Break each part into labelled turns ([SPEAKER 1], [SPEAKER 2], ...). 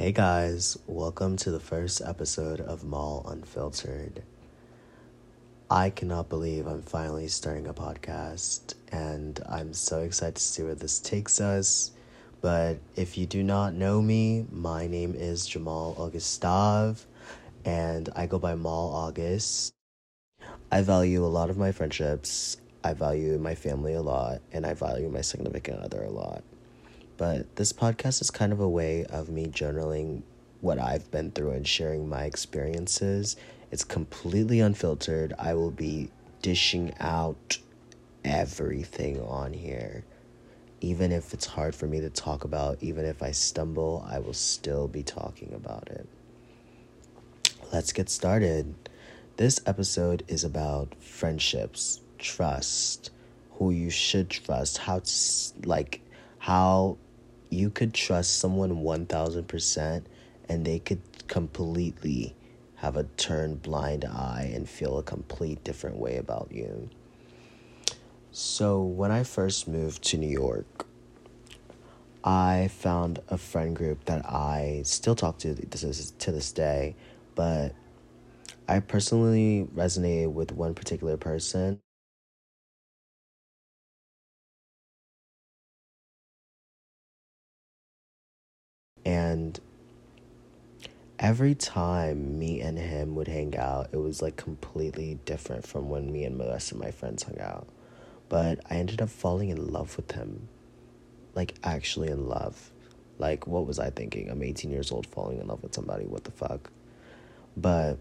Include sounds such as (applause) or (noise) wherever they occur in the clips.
[SPEAKER 1] Hey guys, welcome to the first episode of Maal Unfiltered. I cannot believe I'm finally starting a podcast, and I'm so excited to see where this takes us. But if you do not know me, my name is Jamal Augustave, and I go by Maal August. I value a lot of my friendships, I value my family a lot, and I value my significant other a lot. But this podcast is kind of a way of me journaling what I've been through and sharing my experiences. It's completely unfiltered. I will be dishing out everything on here. Even if it's hard for me to talk about, even if I stumble, I will still be talking about it. Let's get started. This episode is about friendships, trust, who you should trust, how to, like how you could trust someone 1000% and they could completely have a turned blind eye and feel a complete different way about you. So, when I first moved to New York, I found a friend group that I still talk to this to this day, but I personally resonated with one particular person And every time me and him would hang out, it was like completely different from when me and the rest of my friends hung out. But I ended up falling in love with him. Like, actually in love. Like, what was I thinking? I'm 18 years old falling in love with somebody. What the fuck? But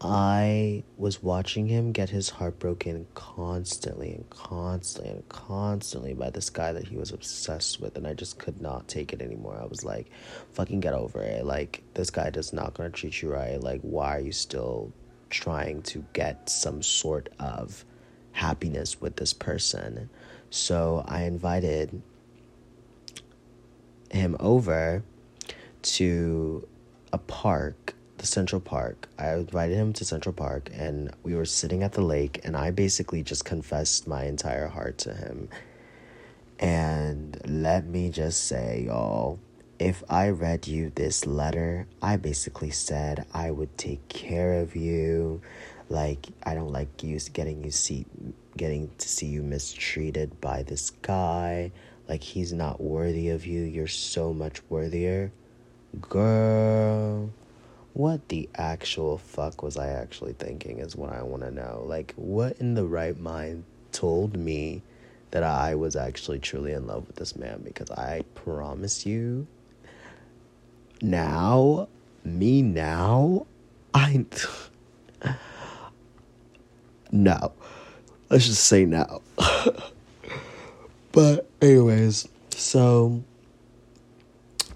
[SPEAKER 1] I was watching him get his heart broken constantly and constantly and constantly by this guy that he was obsessed with, and I just could not take it anymore. I was like, fucking get over it. Like, this guy does not gonna treat you right. Like, why are you still trying to get some sort of happiness with this person? So I invited him over to a park the Central Park. I invited him to Central Park and we were sitting at the lake and I basically just confessed my entire heart to him. And let me just say, y'all, if I read you this letter, I basically said I would take care of you. Like I don't like you getting you see getting to see you mistreated by this guy. Like he's not worthy of you. You're so much worthier. Girl what the actual fuck was I actually thinking is what I want to know. Like, what in the right mind told me that I was actually truly in love with this man? Because I promise you, now, me now, (laughs) I. no. Let's just say no. (laughs) but, anyways, so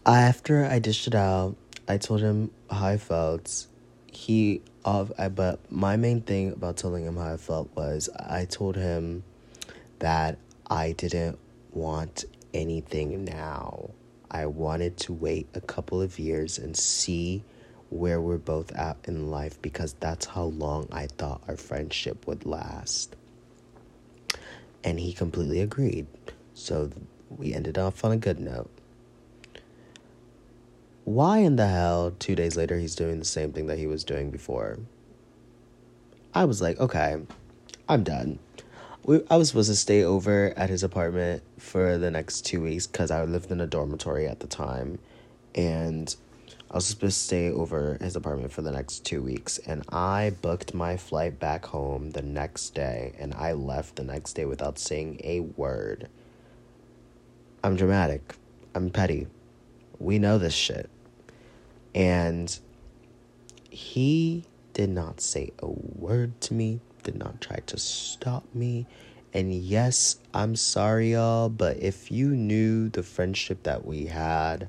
[SPEAKER 1] after I dished it out, I told him how I felt. He of I but my main thing about telling him how I felt was I told him that I didn't want anything now. I wanted to wait a couple of years and see where we're both at in life because that's how long I thought our friendship would last. And he completely agreed. So we ended off on a good note why in the hell two days later he's doing the same thing that he was doing before? I was like, okay, I'm done. We, I was supposed to stay over at his apartment for the next two weeks because I lived in a dormitory at the time. And I was supposed to stay over his apartment for the next two weeks. And I booked my flight back home the next day. And I left the next day without saying a word. I'm dramatic. I'm petty. We know this shit. And he did not say a word to me, did not try to stop me. And yes, I'm sorry, y'all, but if you knew the friendship that we had,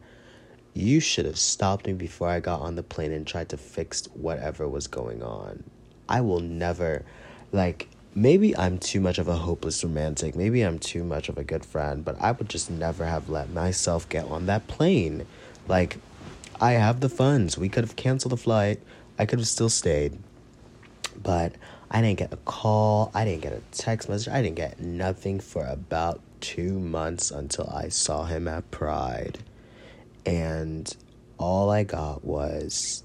[SPEAKER 1] you should have stopped me before I got on the plane and tried to fix whatever was going on. I will never, like, maybe I'm too much of a hopeless romantic. Maybe I'm too much of a good friend, but I would just never have let myself get on that plane. Like, I have the funds. We could have canceled the flight. I could have still stayed. But I didn't get a call. I didn't get a text message. I didn't get nothing for about two months until I saw him at Pride. And all I got was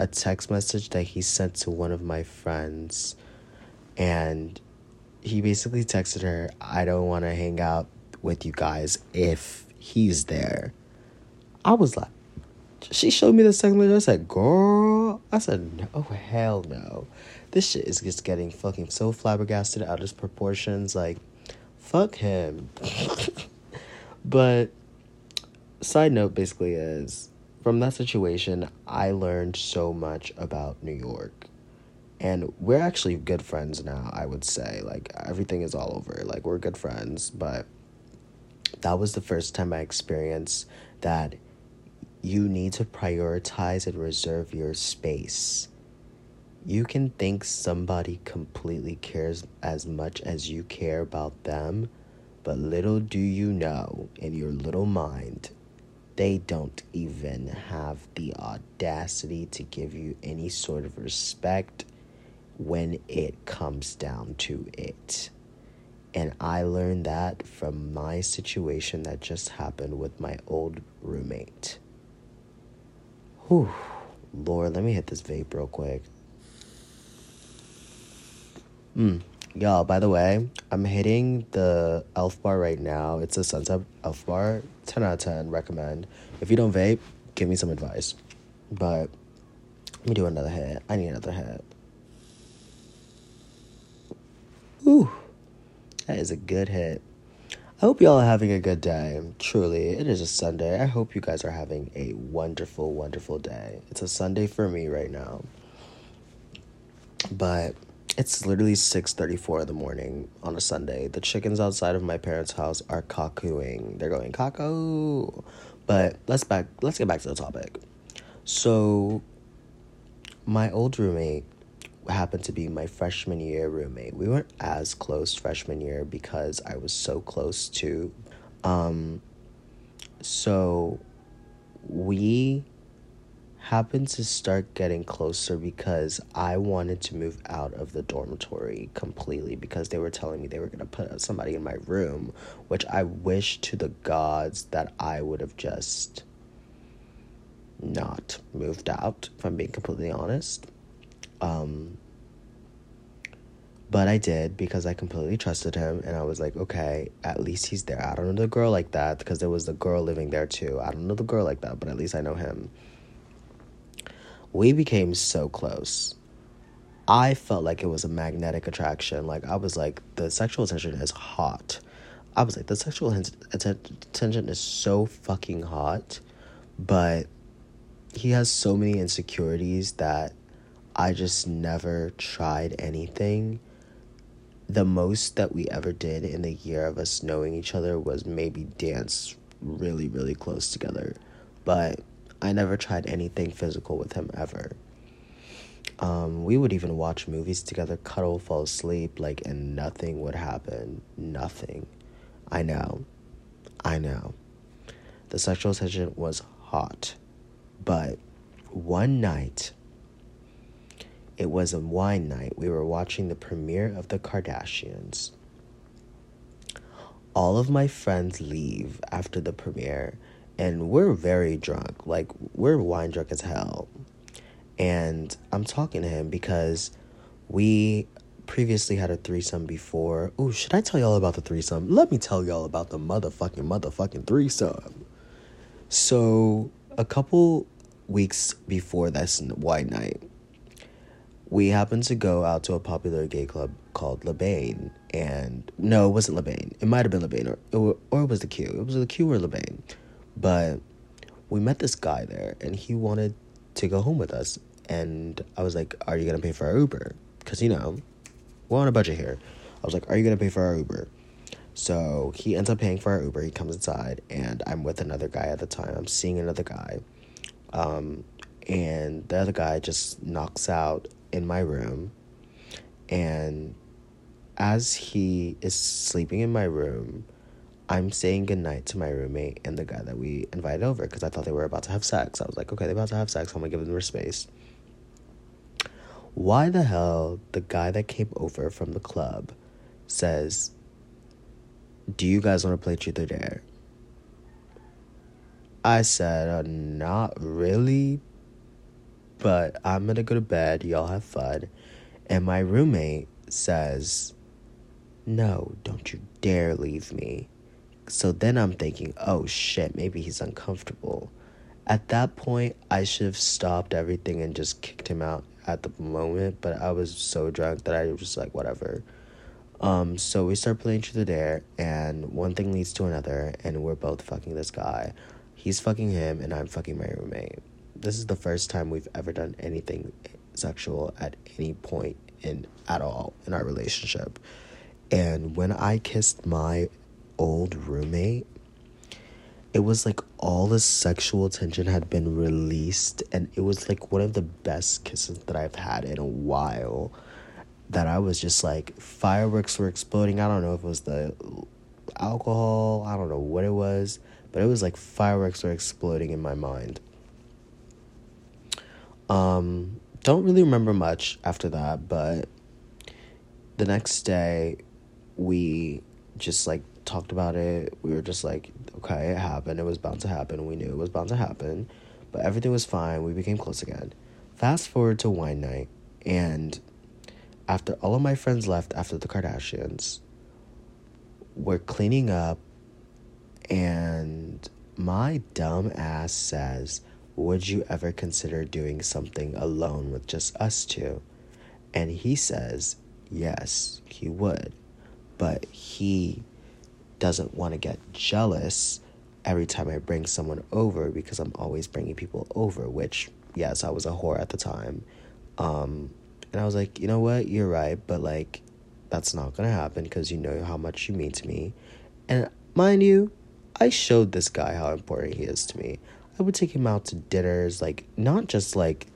[SPEAKER 1] a text message that he sent to one of my friends. And he basically texted her, I don't want to hang out with you guys if he's there. I was like, she showed me the second message. I said, girl. I said, oh, hell no. This shit is just getting fucking so flabbergasted out of proportions. Like, fuck him. (laughs) but, side note basically is from that situation, I learned so much about New York. And we're actually good friends now, I would say. Like, everything is all over. Like, we're good friends. But that was the first time I experienced that you need to prioritize and reserve your space. You can think somebody completely cares as much as you care about them, but little do you know in your little mind they don't even have the audacity to give you any sort of respect when it comes down to it. And I learned that from my situation that just happened with my old roommate. Whew. Lord, let me hit this vape real quick. Mm. Y'all, by the way, I'm hitting the Elf Bar right now. It's a Sunset Elf Bar. 10 out of 10. Recommend. If you don't vape, give me some advice. But let me do another hit. I need another hit. Ooh, that is a good hit. I hope y'all are having a good day. Truly, it is a Sunday. I hope you guys are having a wonderful, wonderful day. It's a Sunday for me right now. But it's literally 6:34 in the morning on a Sunday. The chickens outside of my parents' house are cocooing. They're going cuckoo. But let's back let's get back to the topic. So my old roommate happened to be my freshman year roommate. We weren't as close freshman year because I was so close to um so we happened to start getting closer because I wanted to move out of the dormitory completely because they were telling me they were going to put somebody in my room, which I wish to the gods that I would have just not moved out, if I'm being completely honest. Um, but I did because I completely trusted him and I was like, okay, at least he's there. I don't know the girl like that because there was the girl living there too. I don't know the girl like that, but at least I know him we became so close. I felt like it was a magnetic attraction. Like I was like, the sexual attention is hot. I was like, the sexual attention is so fucking hot, but he has so many insecurities that I just never tried anything. The most that we ever did in the year of us knowing each other was maybe dance really, really close together. But I never tried anything physical with him ever. Um, we would even watch movies together, cuddle, fall asleep, like, and nothing would happen. Nothing. I know. I know. The sexual tension was hot. But one night, it was a wine night. We were watching the premiere of The Kardashians. All of my friends leave after the premiere and we're very drunk. Like we're wine drunk as hell. And I'm talking to him because we previously had a threesome before. Ooh, should I tell y'all about the threesome? Let me tell y'all about the motherfucking motherfucking threesome. So, a couple weeks before this white night, we happened to go out to a popular gay club called Le Bain. And no, it wasn't Le Bain. It might have been Le Bain or, or it was the Q. It was the Q or Le Bain. But we met this guy there and he wanted to go home with us. And I was like, Are you going to pay for our Uber? Because, you know, we're on a budget here. I was like, Are you going to pay for our Uber? So he ends up paying for our Uber. He comes inside, and I'm with another guy at the time. I'm seeing another guy. Um, and the other guy just knocks out in my room. And as he is sleeping in my room, I'm saying goodnight to my roommate and the guy that we invited over because I thought they were about to have sex. I was like, okay, they're about to have sex. I'm gonna give them their space. Why the hell the guy that came over from the club says, Do you guys want to play truth or dare? I said, uh, Not really, but I'm gonna go to bed. Y'all have fun. And my roommate says, No, don't you dare leave me. So then I'm thinking, Oh shit, maybe he's uncomfortable. At that point, I should have stopped everything and just kicked him out at the moment, but I was so drunk that I was just like, whatever. Um, so we start playing Truth or Dare, and one thing leads to another, and we're both fucking this guy. He's fucking him, and I'm fucking my roommate. This is the first time we've ever done anything sexual at any point in at all in our relationship. And when I kissed my old roommate, it was like all the sexual tension had been released and it was like one of the best kisses that I've had in a while that I was just like fireworks were exploding. I don't know if it was the alcohol, I don't know what it was, but it was like fireworks were exploding in my mind. Um don't really remember much after that, but the next day we just like talked about it. We were just like, okay, it happened. It was bound to happen. We knew it was bound to happen, but everything was fine. We became close again. Fast forward to wine night, and after all of my friends left after the Kardashians, we're cleaning up, and my dumb ass says, Would you ever consider doing something alone with just us two? And he says, Yes, he would. But he doesn't want to get jealous every time I bring someone over because I'm always bringing people over, which, yes, I was a whore at the time. Um, and I was like, you know what, you're right, but like, that's not gonna happen because you know how much you mean to me. And mind you, I showed this guy how important he is to me. I would take him out to dinners, like, not just like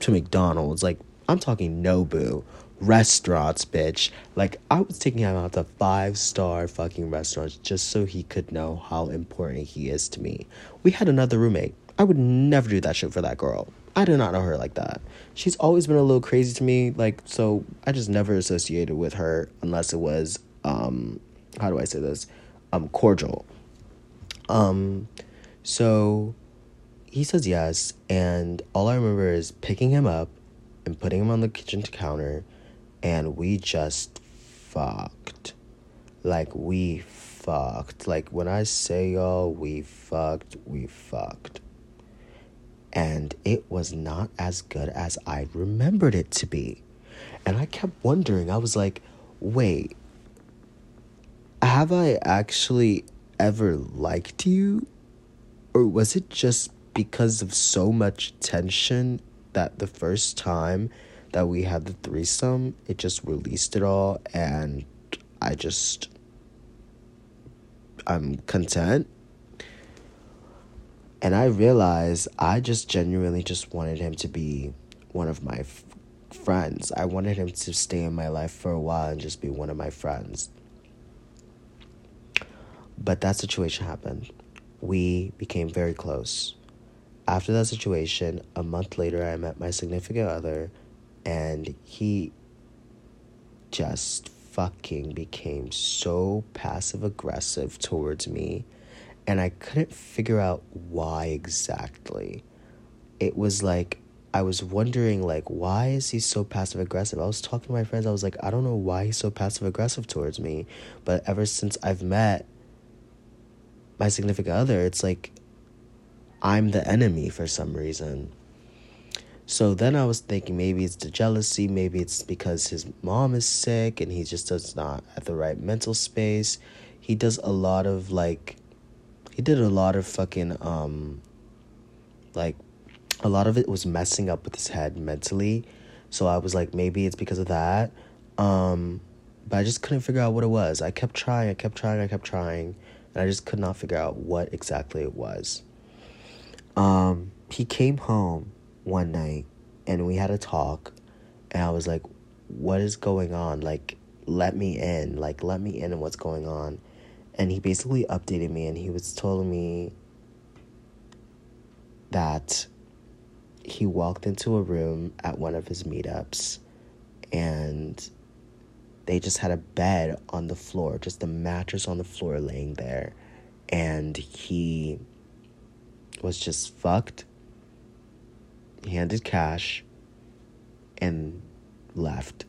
[SPEAKER 1] to McDonald's, like, I'm talking Nobu restaurants, bitch. Like I was taking him out to five star fucking restaurants just so he could know how important he is to me. We had another roommate. I would never do that shit for that girl. I do not know her like that. She's always been a little crazy to me, like so I just never associated with her unless it was um how do I say this? Um cordial. Um so he says yes and all I remember is picking him up and putting him on the kitchen counter and we just fucked. Like we fucked. Like when I say y'all, we fucked, we fucked. And it was not as good as I remembered it to be. And I kept wondering, I was like, wait, have I actually ever liked you? Or was it just because of so much tension that the first time that we had the threesome, it just released it all, and I just, I'm content. And I realized I just genuinely just wanted him to be one of my f- friends. I wanted him to stay in my life for a while and just be one of my friends. But that situation happened. We became very close. After that situation, a month later, I met my significant other and he just fucking became so passive aggressive towards me and I couldn't figure out why exactly. It was like I was wondering like why is he so passive aggressive? I was talking to my friends, I was like, I don't know why he's so passive aggressive towards me. But ever since I've met my significant other, it's like I'm the enemy for some reason. So then I was thinking maybe it's the jealousy, maybe it's because his mom is sick and he just does not at the right mental space. He does a lot of like he did a lot of fucking um like a lot of it was messing up with his head mentally. So I was like maybe it's because of that. Um but I just couldn't figure out what it was. I kept trying, I kept trying, I kept trying, and I just could not figure out what exactly it was. Um he came home one night and we had a talk and I was like, what is going on? Like, let me in. Like, let me in and what's going on. And he basically updated me and he was telling me that he walked into a room at one of his meetups and they just had a bed on the floor, just a mattress on the floor laying there. And he was just fucked, handed cash, and left.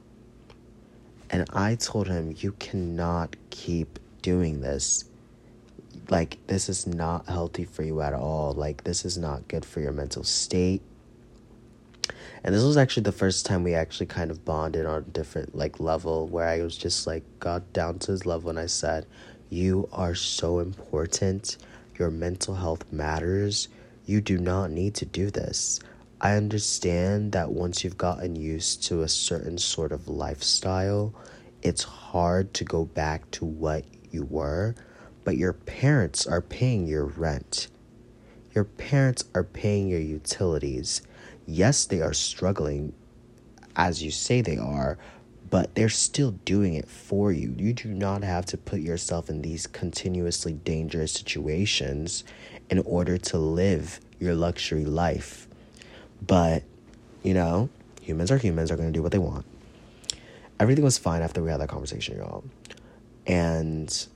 [SPEAKER 1] And I told him, You cannot keep doing this. Like, this is not healthy for you at all. Like, this is not good for your mental state. And this was actually the first time we actually kind of bonded on a different, like, level where I was just, like, got down to his level and I said, You are so important. Your mental health matters. You do not need to do this. I understand that once you've gotten used to a certain sort of lifestyle, it's hard to go back to what you were, but your parents are paying your rent. Your parents are paying your utilities. Yes, they are struggling, as you say they are, but they're still doing it for you. You do not have to put yourself in these continuously dangerous situations in order to live your luxury life. But, you know, humans are humans, are to do what they want. Everything was fine after we had that conversation, y'all. And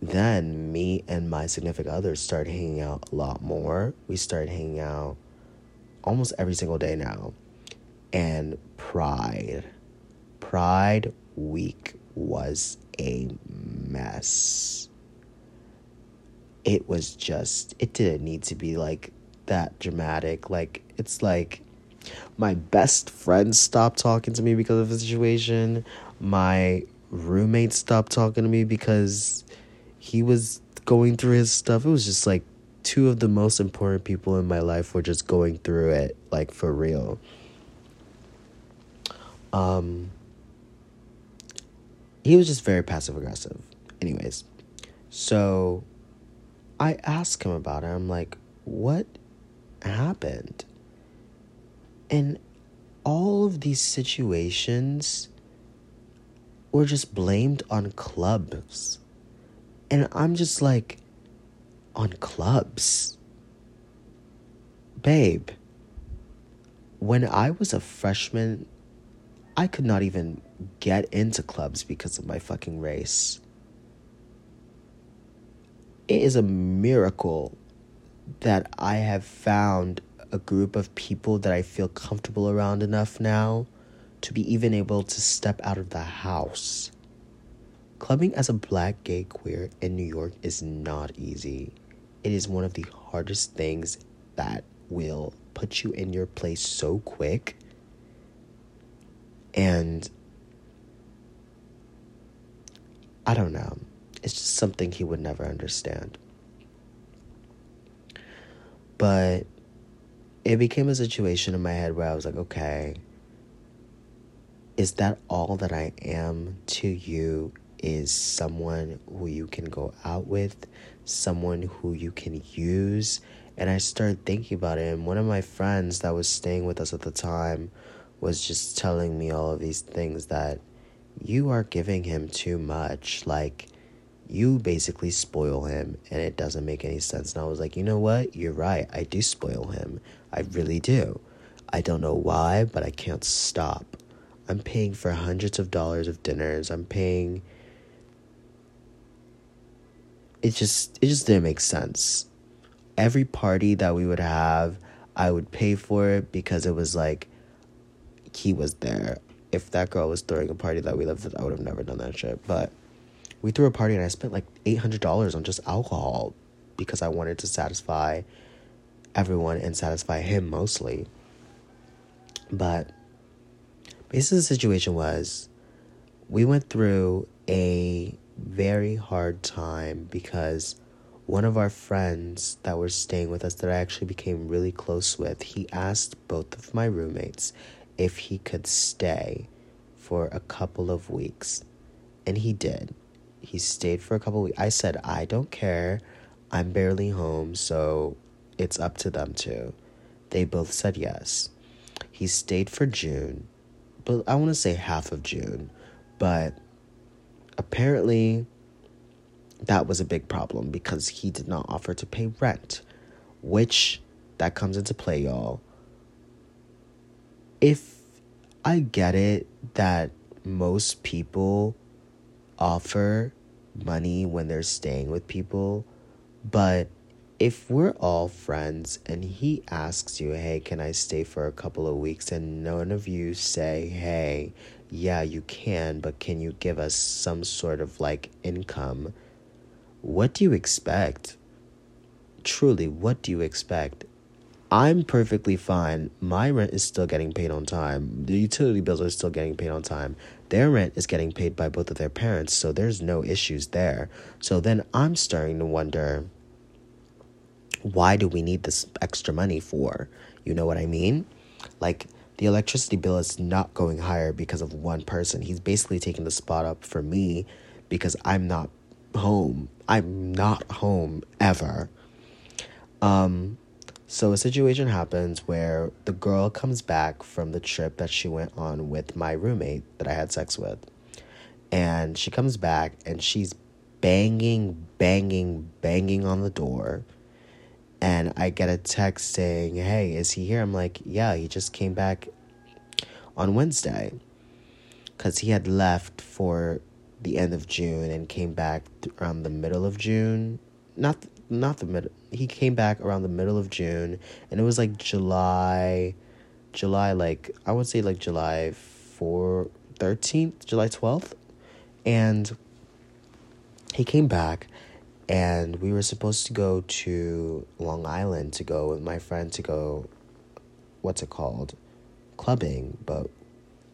[SPEAKER 1] then me and my significant other started hanging out a lot more. We started hanging out almost every single day now. And Pride, Pride week was a mess. It was just, it didn't need to be like that dramatic. Like, it's like my best friend stopped talking to me because of the situation. My roommate stopped talking to me because he was going through his stuff. It was just like two of the most important people in my life were just going through it, like for real. Um, he was just very passive aggressive. Anyways, so I asked him about it. I'm like, what happened? And all of these situations were just blamed on clubs. And I'm just like, on clubs? Babe, when I was a freshman, I could not even get into clubs because of my fucking race. It is a miracle that I have found a group of people that I feel comfortable around enough now to be even able to step out of the house. Clubbing as a black gay queer in New York is not easy. It is one of the hardest things that will put you in your place so quick. And I don't know. It's just something he would never understand. But it became a situation in my head where I was like, okay, is that all that I am to you? Is someone who you can go out with, someone who you can use? And I started thinking about it. And one of my friends that was staying with us at the time was just telling me all of these things that you are giving him too much. Like, you basically spoil him and it doesn't make any sense. And I was like, you know what? You're right. I do spoil him. I really do. I don't know why, but I can't stop. I'm paying for hundreds of dollars of dinners. I'm paying it just it just didn't make sense. Every party that we would have, I would pay for it because it was like he was there. If that girl was throwing a party that we lived with, I would have never done that shit. But we threw a party and I spent like $800 on just alcohol because I wanted to satisfy everyone and satisfy him mostly. But basically, the situation was we went through a very hard time because one of our friends that were staying with us that I actually became really close with, he asked both of my roommates if he could stay for a couple of weeks. And he did. He stayed for a couple weeks. I said, I don't care. I'm barely home, so it's up to them too. They both said yes. He stayed for June, but I want to say half of June, but apparently that was a big problem because he did not offer to pay rent, which that comes into play, y'all. If I get it that most people offer money when they're staying with people, but if we're all friends and he asks you, hey, can I stay for a couple of weeks? And none of you say, hey, yeah, you can, but can you give us some sort of like income? What do you expect? Truly, what do you expect? I'm perfectly fine. My rent is still getting paid on time. The utility bills are still getting paid on time. Their rent is getting paid by both of their parents, so there's no issues there. So then I'm starting to wonder why do we need this extra money for? You know what I mean? Like, the electricity bill is not going higher because of one person. He's basically taking the spot up for me because I'm not home. I'm not home ever. Um, so a situation happens where the girl comes back from the trip that she went on with my roommate that I had sex with. And she comes back and she's banging, banging, banging on the door and I get a text saying, Hey, is he here? I'm like, Yeah, he just came back on Wednesday because he had left for the end of June and came back around the middle of June. Not not the middle. He came back around the middle of June, and it was like July, July like I would say like July four thirteenth, July twelfth, and he came back, and we were supposed to go to Long Island to go with my friend to go what's it called clubbing but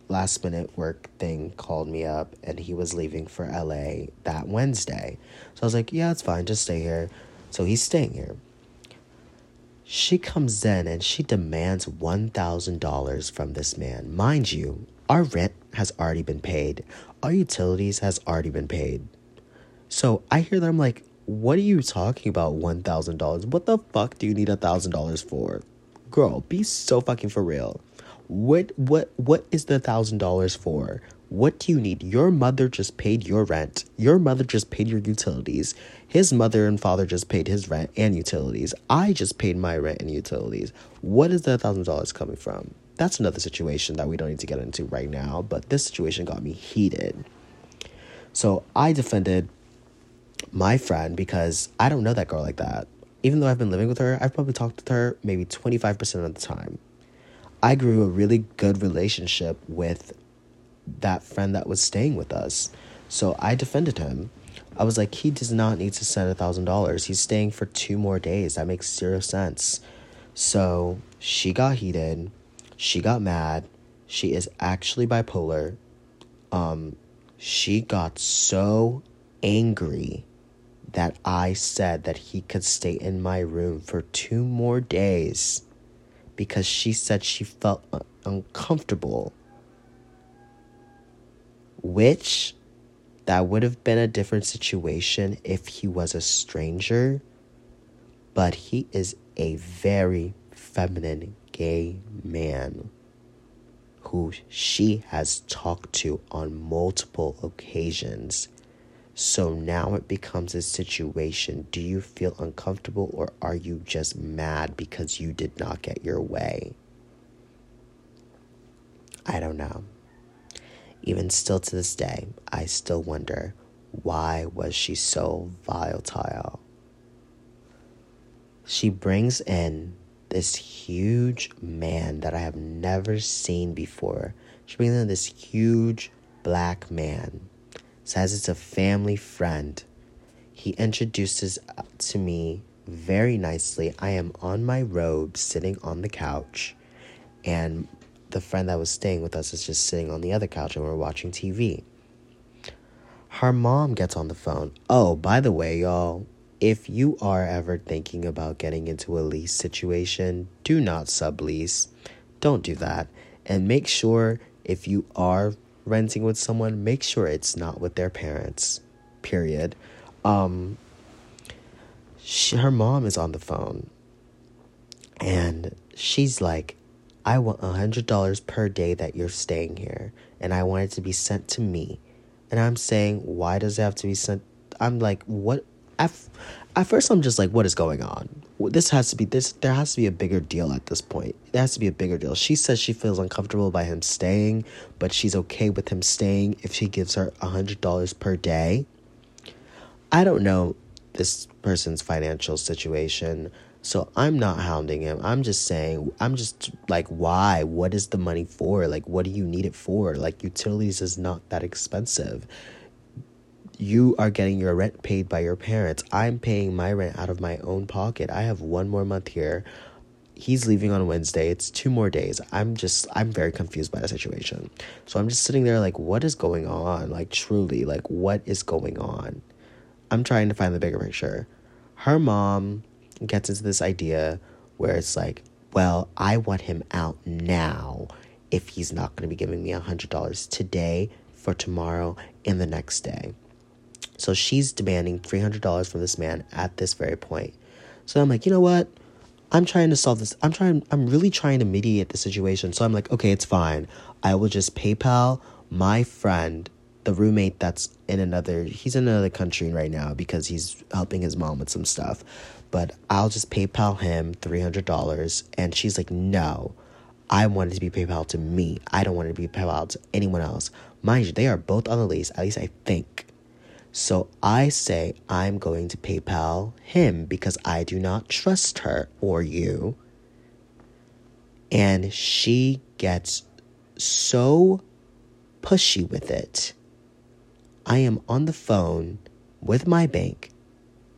[SPEAKER 1] last minute work thing called me up and he was leaving for LA that Wednesday so I was like yeah it's fine just stay here so he's staying here she comes in and she demands $1000 from this man mind you our rent has already been paid our utilities has already been paid so I hear that I'm like what are you talking about $1,000? What the fuck do you need $1,000 for? Girl, be so fucking for real. What what what is the $1,000 for? What do you need? Your mother just paid your rent. Your mother just paid your utilities. His mother and father just paid his rent and utilities. I just paid my rent and utilities. What is the $1,000 coming from? That's another situation that we don't need to get into right now, but this situation got me heated. So I defended my friend because I don't know that girl like that. Even though I've been living with her, I've probably talked with her maybe 25% of the time. I grew a really good relationship with that friend that was staying with us. So I defended him. I was like, he does not need to send a thousand dollars. He's staying for two more days. That makes zero sense. So she got heated. She got mad. She is actually bipolar. Um, she got so angry that I said that he could stay in my room for two more days because she said she felt un- uncomfortable. Which that would have been a different situation if he was a stranger, but he is a very feminine gay man who she has talked to on multiple occasions so now it becomes a situation. Do you feel uncomfortable or are you just mad because you did not get your way? I don't know. Even still to this day, I still wonder why was she so volatile? She brings in this huge man that I have never seen before. She brings in this huge black man says it's a family friend. He introduces uh, to me very nicely. I am on my robe sitting on the couch, and the friend that was staying with us is just sitting on the other couch and we're watching TV. Her mom gets on the phone. Oh, by the way, y'all, if you are ever thinking about getting into a lease situation, do not sublease. Don't do that. And make sure if you are renting with someone, make sure it's not with their parents. Period. Um, she, her mom is on the phone, and she's like, "I want a hundred dollars per day that you're staying here, and I want it to be sent to me." And I'm saying, "Why does it have to be sent?" I'm like, "What?" At, at first, I'm just like, "What is going on?" this has to be this there has to be a bigger deal at this point there has to be a bigger deal she says she feels uncomfortable by him staying but she's okay with him staying if she gives her hundred dollars per day i don't know this person's financial situation. So I'm not hounding him. I'm just saying, I'm just like, why? What is the money for? Like, what do you need it for? Like, utilities is not that expensive. You are getting your rent paid by your parents. I'm paying my rent out of my own pocket. I have one more month here. He's leaving on Wednesday. It's two more days. I'm just, I'm very confused by the situation. So I'm just sitting there like, what is going on? Like, truly, like, what is going on? I'm trying to find the bigger picture. Her mom gets into this idea where it's like, well, I want him out now if he's not going to be giving me a $100 today, for tomorrow, and the next day. So she's demanding $300 from this man at this very point. So I'm like, you know what? I'm trying to solve this. I'm trying, I'm really trying to mediate the situation. So I'm like, okay, it's fine. I will just PayPal my friend the roommate that's in another he's in another country right now because he's helping his mom with some stuff but i'll just paypal him $300 and she's like no i want it to be paypal to me. I don't want to be paypal to anyone else. Mind you they are both on the lease at least i think. So i say i'm going to paypal him because i do not trust her or you. And she gets so pushy with it. I am on the phone with my bank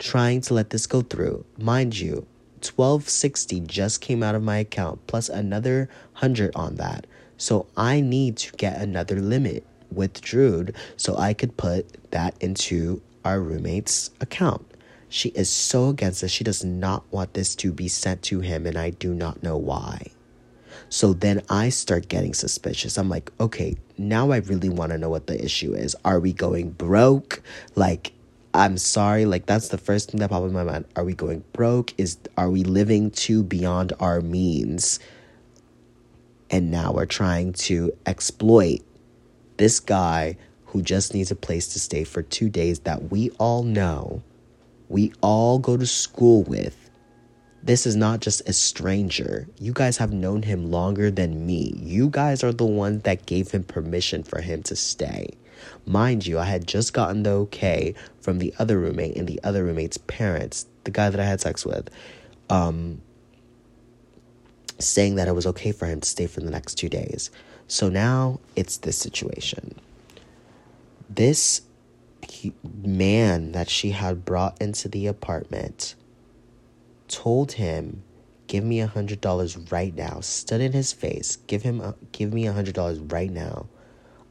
[SPEAKER 1] trying to let this go through. Mind you, 1260 just came out of my account plus another 100 on that. So I need to get another limit with Drude so I could put that into our roommate's account. She is so against this. She does not want this to be sent to him, and I do not know why. So then I start getting suspicious. I'm like, okay, now I really want to know what the issue is. Are we going broke? Like, I'm sorry, like that's the first thing that popped in my mind. Are we going broke? Is are we living too beyond our means? And now we're trying to exploit this guy who just needs a place to stay for two days that we all know, we all go to school with, this is not just a stranger. You guys have known him longer than me. You guys are the ones that gave him permission for him to stay. Mind you, I had just gotten the okay from the other roommate and the other roommate's parents, the guy that I had sex with, um, saying that it was okay for him to stay for the next two days. So now it's this situation. This man that she had brought into the apartment told him, "Give me a hundred dollars right now." Stood in his face, "Give him, a, give me a hundred dollars right now."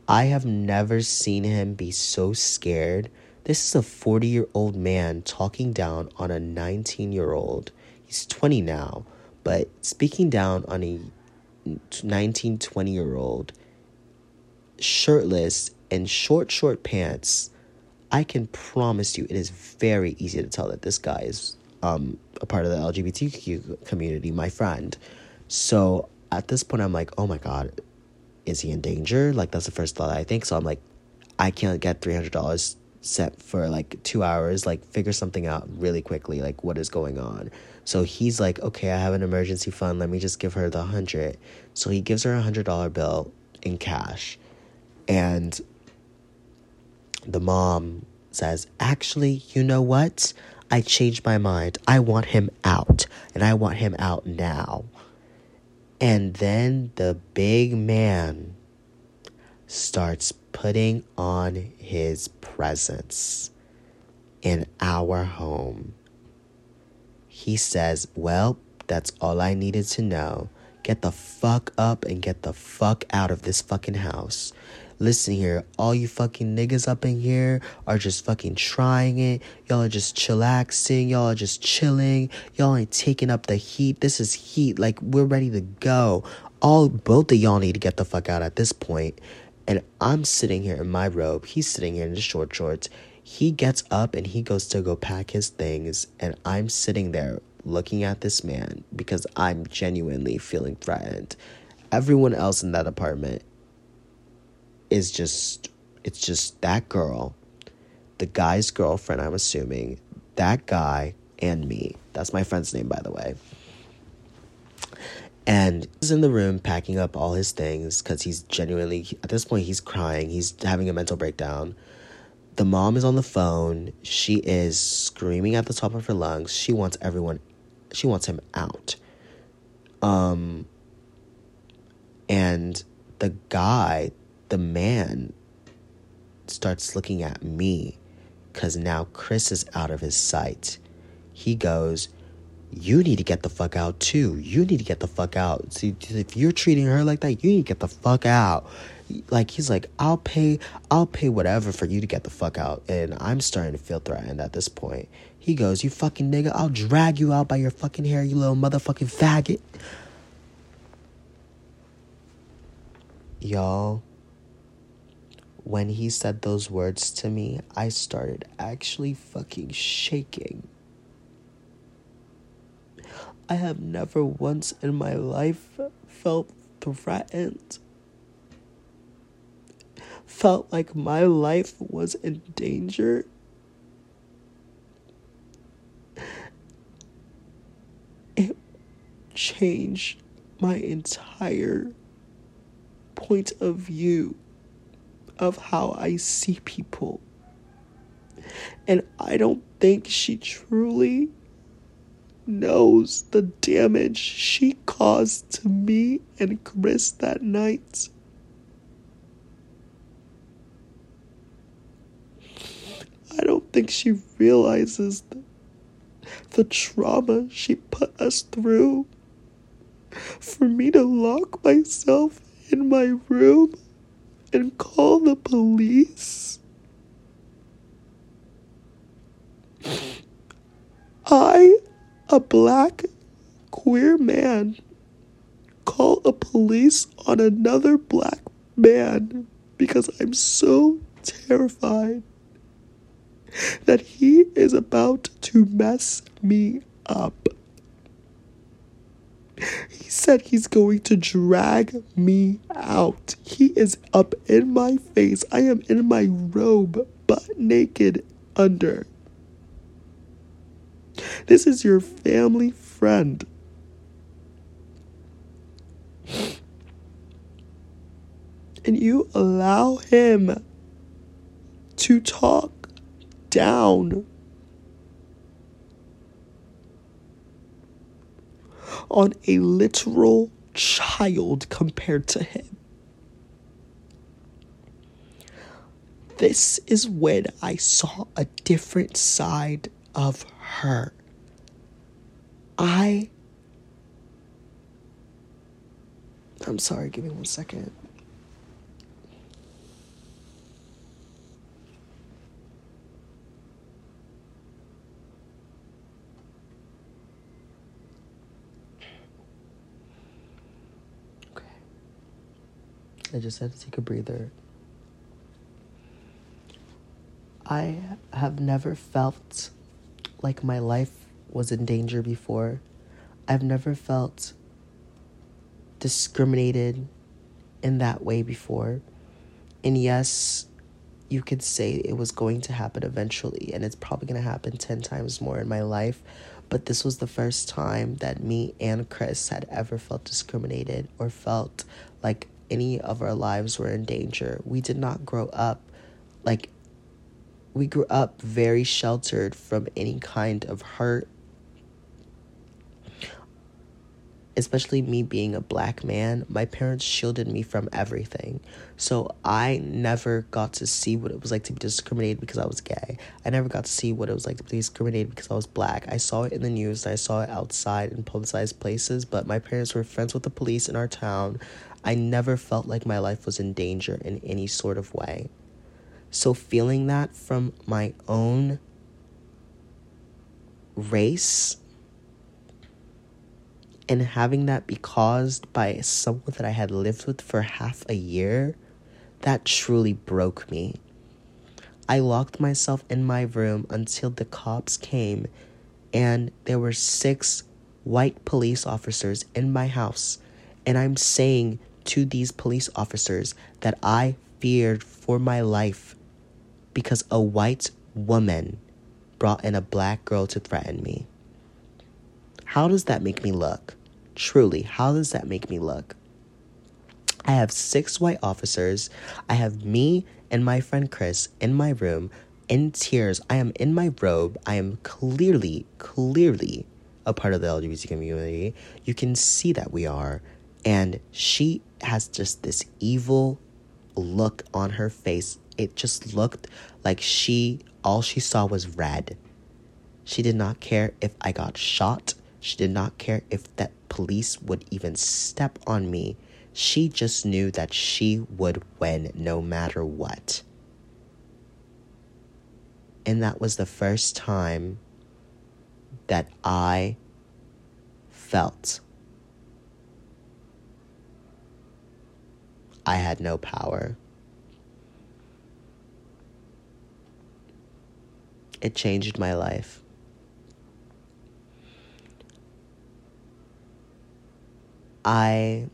[SPEAKER 1] I have never seen him be so scared. This is a 40 year old man talking down on a 19 year old. He's 20 now, but speaking down on a 19, 20 year old, shirtless and short, short pants. I can promise you it is very easy to tell that this guy is um, a part of the LGBTQ community, my friend. So at this point, I'm like, oh my God, is he in danger? Like, that's the first thought I think. So I'm like, I can't get $300 set for like two hours, like, figure something out really quickly, like, what is going on? So he's like, okay, I have an emergency fund. Let me just give her the 100. So he gives her a $100 bill in cash. And the mom says, actually, you know what? I changed my mind. I want him out, and I want him out now. And then the big man starts putting on his presence in our home. He says, Well, that's all I needed to know. Get the fuck up and get the fuck out of this fucking house. Listen here, all you fucking niggas up in here are just fucking trying it. Y'all are just chillaxing. Y'all are just chilling. Y'all ain't taking up the heat. This is heat. Like, we're ready to go. All both of y'all need to get the fuck out at this point. And I'm sitting here in my robe. He's sitting here in his short shorts. He gets up and he goes to go pack his things. And I'm sitting there looking at this man because I'm genuinely feeling threatened. Everyone else in that apartment is just it's just that girl, the guy's girlfriend, I'm assuming, that guy and me. That's my friend's name by the way. And he's in the room packing up all his things because he's genuinely, at this point, he's crying. He's having a mental breakdown. the mom is on the phone. She is screaming at the top of her lungs. She wants everyone, she wants him out. Um, and the guy, the man, starts looking at me because now Chris is out of his sight. He goes, You need to get the fuck out too. You need to get the fuck out. See, if you're treating her like that, you need to get the fuck out like he's like i'll pay i'll pay whatever for you to get the fuck out and i'm starting to feel threatened at this point he goes you fucking nigga i'll drag you out by your fucking hair you little motherfucking faggot y'all when he said those words to me i started actually fucking shaking. I have never once in my life felt threatened. Felt like my life was in danger. It changed my entire point of view of how I see people. And I don't think she truly knows the damage she caused to me and Chris that night. I don't think she realizes the, the trauma she put us through. For me to lock myself in my room and call the police. I, a black queer man, call a police on another black man because I'm so terrified that he is about to mess me up. He said he's going to drag me out. He is up in my face. I am in my robe, butt naked under. This is your family friend. And you allow him to talk down on a literal child compared to him. This is when I saw a different side of her. I. I'm sorry, give me one second. I just had to take a breather. I have never felt like my life was in danger before. I've never felt discriminated in that way before. And yes, you could say it was going to happen eventually, and it's probably going to happen 10 times more in my life. But this was the first time that me and Chris had ever felt discriminated or felt like any of our lives were in danger. We did not grow up like we grew up very sheltered from any kind of hurt. Especially me being a black man, my parents shielded me from everything. So I never got to see what it was like to be discriminated because I was gay. I never got to see what it was like to be discriminated because I was black. I saw it in the news, I saw it outside in publicized places, but my parents were friends with the police in our town. I never felt like my life was in danger in any sort of way. So, feeling that from my own race and having that be caused by someone that I had lived with for half a year, that truly broke me. I locked myself in my room until the cops came, and there were six white police officers in my house. And I'm saying to these police officers that I feared for my life because a white woman brought in a black girl to threaten me. How does that make me look? Truly, how does that make me look? I have six white officers. I have me and my friend Chris in my room in tears. I am in my robe. I am clearly, clearly a part of the LGBT community. You can see that we are. And she has just this evil look on her face. It just looked like she, all she saw was red. She did not care if I got shot. She did not care if that police would even step on me. She just knew that she would win no matter what. And that was the first time that I felt I had no power. It changed my life. I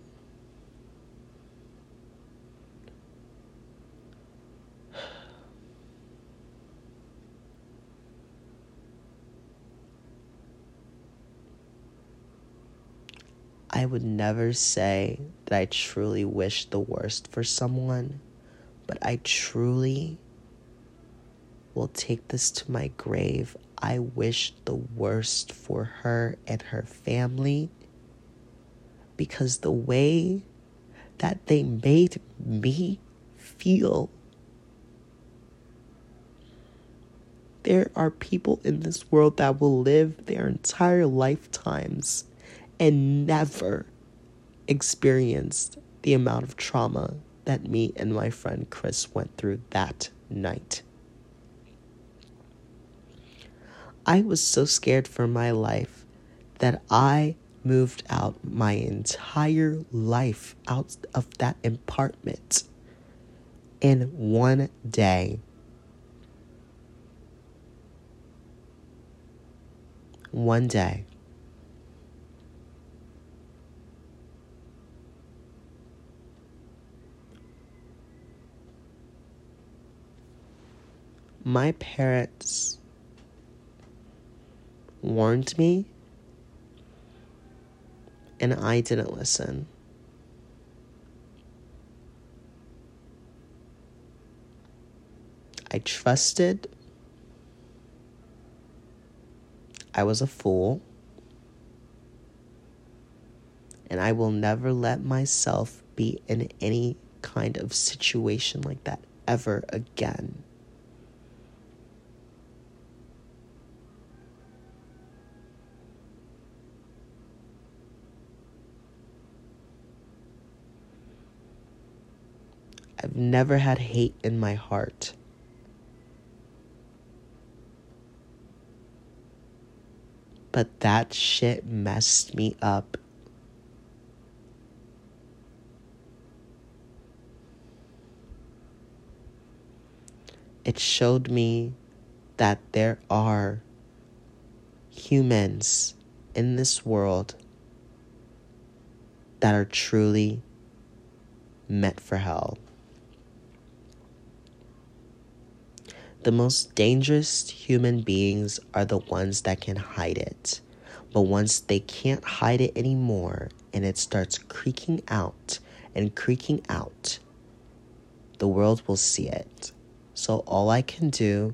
[SPEAKER 1] I would never say that I truly wish the worst for someone, but I truly will take this to my grave. I wish the worst for her and her family because the way that they made me feel. There are people in this world that will live their entire lifetimes and never experienced the amount of trauma that me and my friend Chris went through that night. I was so scared for my life that I moved out my entire life out of that apartment in one day. One day. My parents warned me and I didn't listen. I trusted. I was a fool. And I will never let myself be in any kind of situation like that ever again. I've never had hate in my heart. But that shit messed me up. It showed me that there are humans in this world that are truly meant for hell. The most dangerous human beings are the ones that can hide it. But once they can't hide it anymore and it starts creaking out and creaking out, the world will see it. So all I can do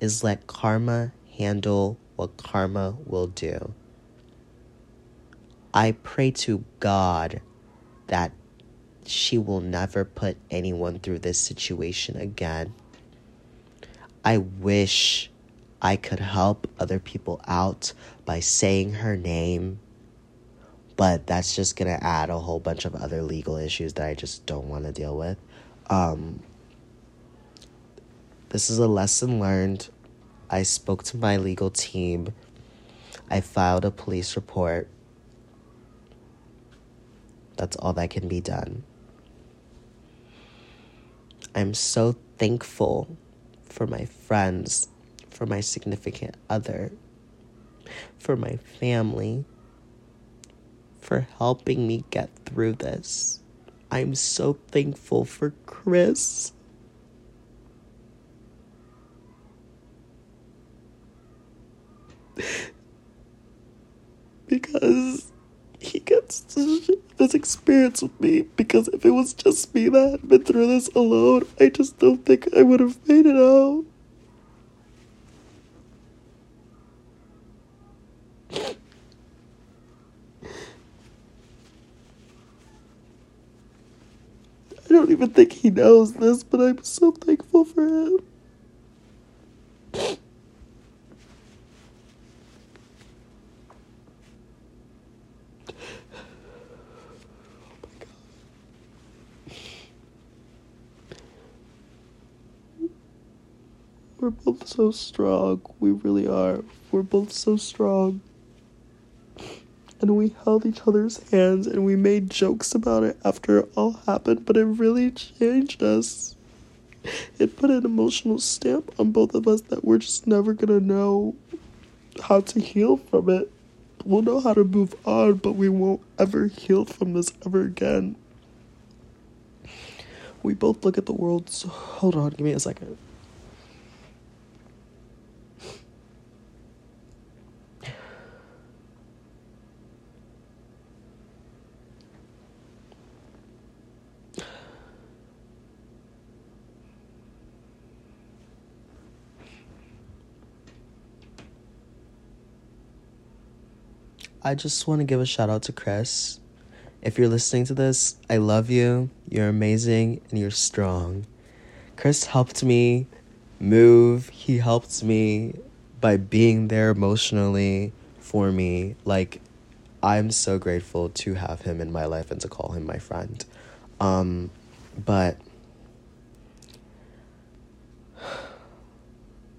[SPEAKER 1] is let karma handle what karma will do. I pray to God that she will never put anyone through this situation again. I wish I could help other people out by saying her name, but that's just gonna add a whole bunch of other legal issues that I just don't want to deal with. Um, this is a lesson learned. I spoke to my legal team. I filed a police report. That's all that can be done. I'm so thankful for my friends, for my significant other, for my family, for helping me get through this. I'm so thankful for Chris. (laughs) because he gets this experience with me because if it was just me that had been through this alone, I just don't think I would have made it out. I don't even think he knows this, but I'm so thankful for him. We're both so strong. We really are. We're both so strong. And we held each other's hands and we made jokes about it after it all happened, but it really changed us. It put an emotional stamp on both of us that we're just never gonna know how to heal from it. We'll know how to move on, but we won't ever heal from this ever again. We both look at the world so. Hold on, give me a second. I just want to give a shout out to Chris. If you're listening to this, I love you. You're amazing and you're strong. Chris helped me move. He helped me by being there emotionally for me. Like, I'm so grateful to have him in my life and to call him my friend. Um, but (sighs)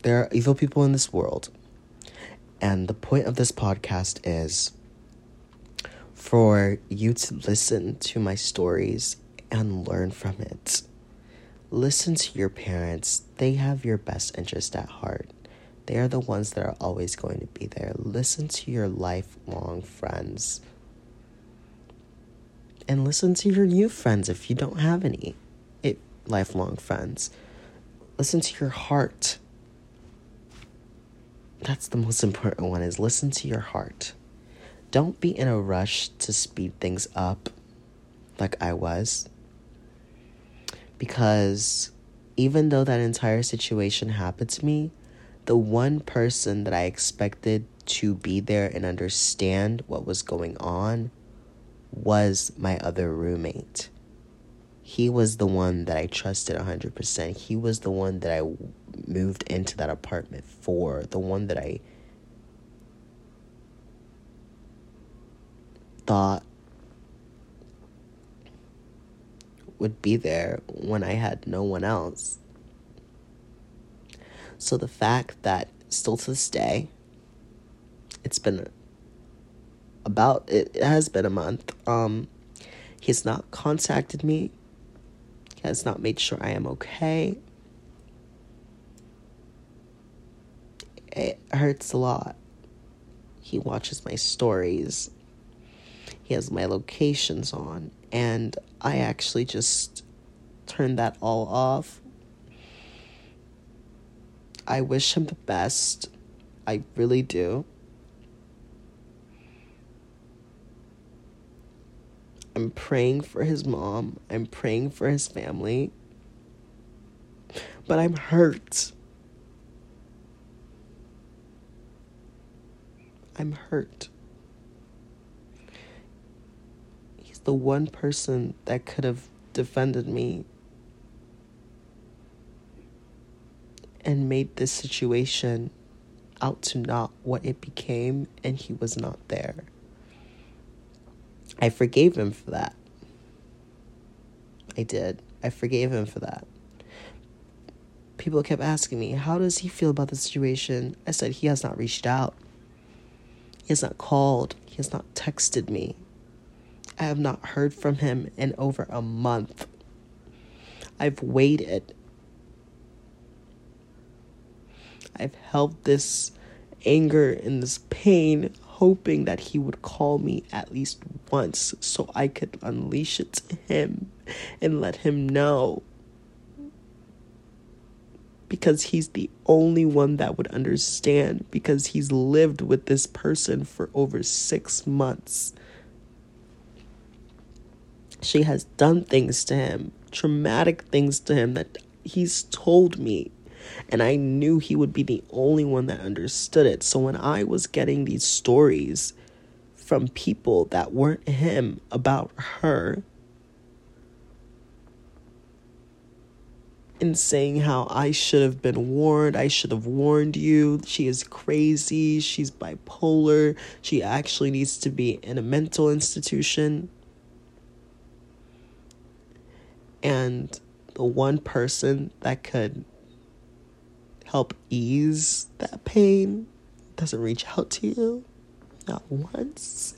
[SPEAKER 1] there are evil people in this world. And the point of this podcast is for you to listen to my stories and learn from it. Listen to your parents, they have your best interest at heart. They are the ones that are always going to be there. Listen to your lifelong friends. And listen to your new friends if you don't have any it, lifelong friends. Listen to your heart. That's the most important one is listen to your heart. Don't be in a rush to speed things up like I was. Because even though that entire situation happened to me, the one person that I expected to be there and understand what was going on was my other roommate. He was the one that I trusted 100%. He was the one that I moved into that apartment for, the one that I thought would be there when I had no one else. So the fact that still to this day, it's been about it, it has been a month. Um, he's not contacted me. He has not made sure I am okay. It hurts a lot. He watches my stories he has my locations on, and I actually just turned that all off. I wish him the best. I really do. I'm praying for his mom. I'm praying for his family. But I'm hurt. I'm hurt. The one person that could have defended me and made this situation out to not what it became, and he was not there. I forgave him for that. I did. I forgave him for that. People kept asking me, How does he feel about the situation? I said, He has not reached out. He has not called. He has not texted me. I have not heard from him in over a month. I've waited. I've held this anger and this pain, hoping that he would call me at least once so I could unleash it to him and let him know. Because he's the only one that would understand, because he's lived with this person for over six months. She has done things to him, traumatic things to him that he's told me. And I knew he would be the only one that understood it. So when I was getting these stories from people that weren't him about her, and saying how I should have been warned. I should have warned you. She is crazy. She's bipolar. She actually needs to be in a mental institution. And the one person that could help ease that pain doesn't reach out to you, not once.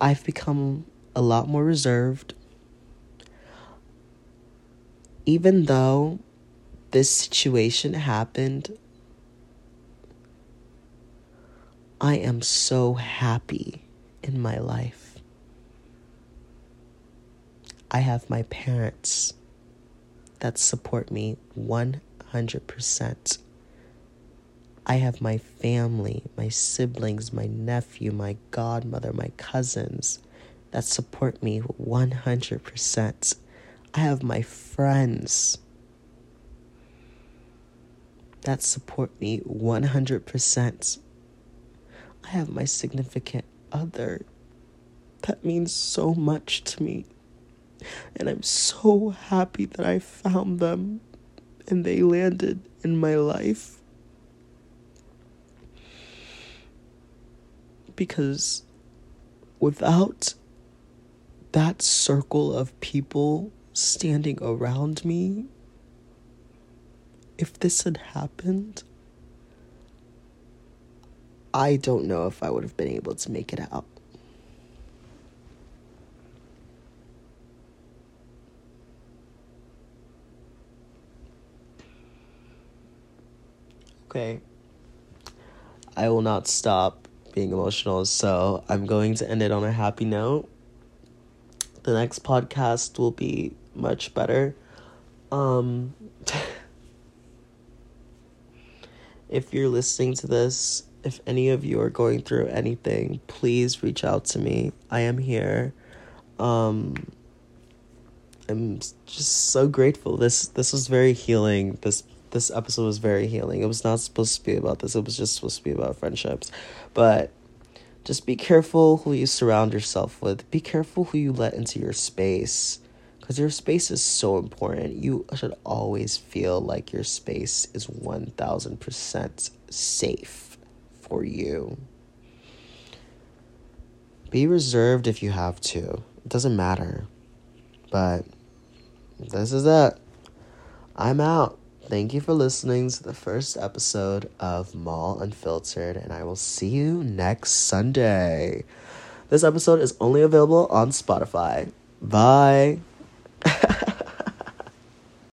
[SPEAKER 1] I've become a lot more reserved. Even though this situation happened, I am so happy in my life. I have my parents that support me 100%. I have my family, my siblings, my nephew, my godmother, my cousins that support me 100%. I have my friends that support me 100%. I have my significant other that means so much to me. And I'm so happy that I found them and they landed in my life. Because without that circle of people standing around me, if this had happened, I don't know if I would have been able to make it out. Okay. I will not stop being emotional, so I'm going to end it on a happy note the next podcast will be much better. Um, (laughs) if you're listening to this, if any of you are going through anything, please reach out to me. I am here. Um, I'm just so grateful. This this was very healing. This this episode was very healing. It was not supposed to be about this. It was just supposed to be about friendships. But just be careful who you surround yourself with. Be careful who you let into your space. Because your space is so important. You should always feel like your space is 1000% safe for you. Be reserved if you have to, it doesn't matter. But this is it. I'm out. Thank you for listening to the first episode of Maal Unfiltered, and I will see you next Sunday. This episode is only available on Spotify. Bye. (laughs)